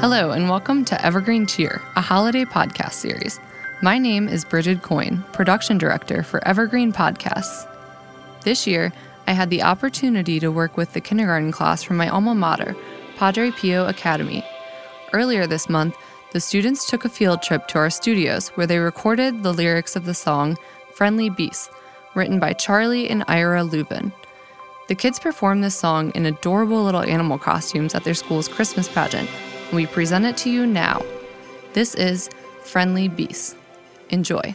Hello, and welcome to Evergreen Cheer, a holiday podcast series. My name is Bridget Coyne, production director for Evergreen Podcasts. This year, I had the opportunity to work with the kindergarten class from my alma mater, Padre Pio Academy. Earlier this month, the students took a field trip to our studios where they recorded the lyrics of the song Friendly Beasts, written by Charlie and Ira Lubin. The kids performed this song in adorable little animal costumes at their school's Christmas pageant, we present it to you now. This is Friendly Beasts. Enjoy.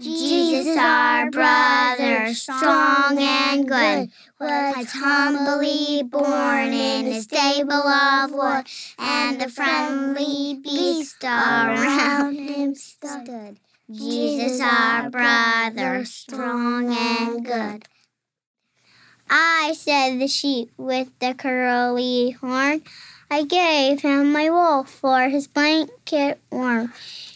Jesus, our brother, strong and good, was humbly born in a stable of wood, and the friendly beast around him stood. Jesus, our brother, strong and good. I said the sheep with the curly horn. I gave him my wool for his blanket warm.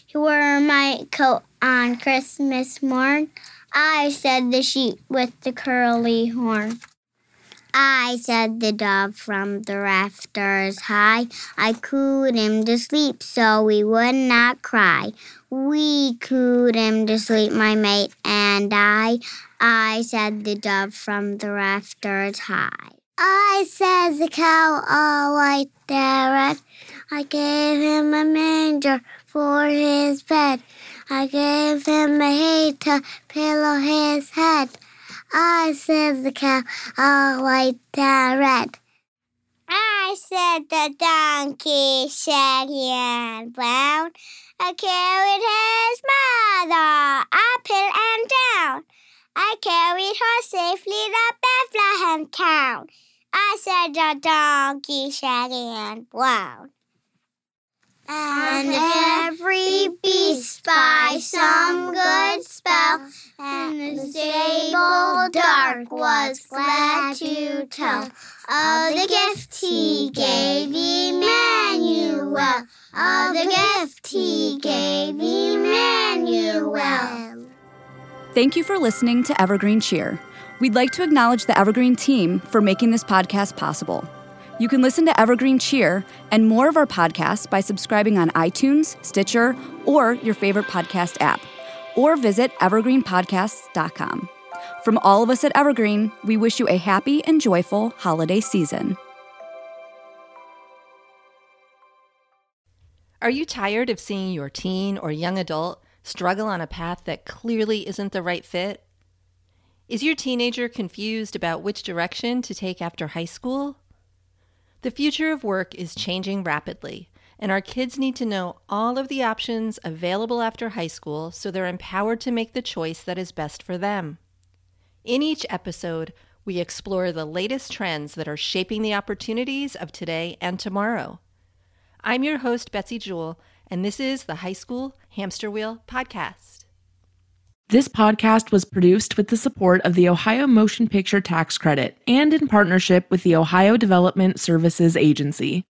He wore my coat on Christmas morn. I said the sheep with the curly horn. I said the dove from the rafters high. I cooed him to sleep so we would not cry. We cooed him to sleep, my mate and I. I said the dove from the rafters high. I said the cow all white there red. I gave him a manger for his bed. I gave him a hay to pillow his head. I said the cow all white and red. I said the donkey shaggy and brown. I carried his mother up hill and down. I carried her safely to Bethlehem town. I said the donkey shaggy and brown. And every beast by some good and stable dark was glad to tell of the gift he gave Emmanuel, of the gift he gave Emmanuel. Thank you for listening to Evergreen Cheer. We'd like to acknowledge the Evergreen team for making this podcast possible. You can listen to Evergreen Cheer and more of our podcasts by subscribing on iTunes, Stitcher, or your favorite podcast app, or visit evergreenpodcasts.com. From all of us at Evergreen, we wish you a happy and joyful holiday season. Are you tired of seeing your teen or young adult struggle on a path that clearly isn't the right fit? Is your teenager confused about which direction to take after high school? The future of work is changing rapidly, and our kids need to know all of the options available after high school so they're empowered to make the choice that is best for them. In each episode, we explore the latest trends that are shaping the opportunities of today and tomorrow. I'm your host, Betsy Jewell, and this is the High School Hamster Wheel Podcast. This podcast was produced with the support of the Ohio Motion Picture Tax Credit and in partnership with the Ohio Development Services Agency.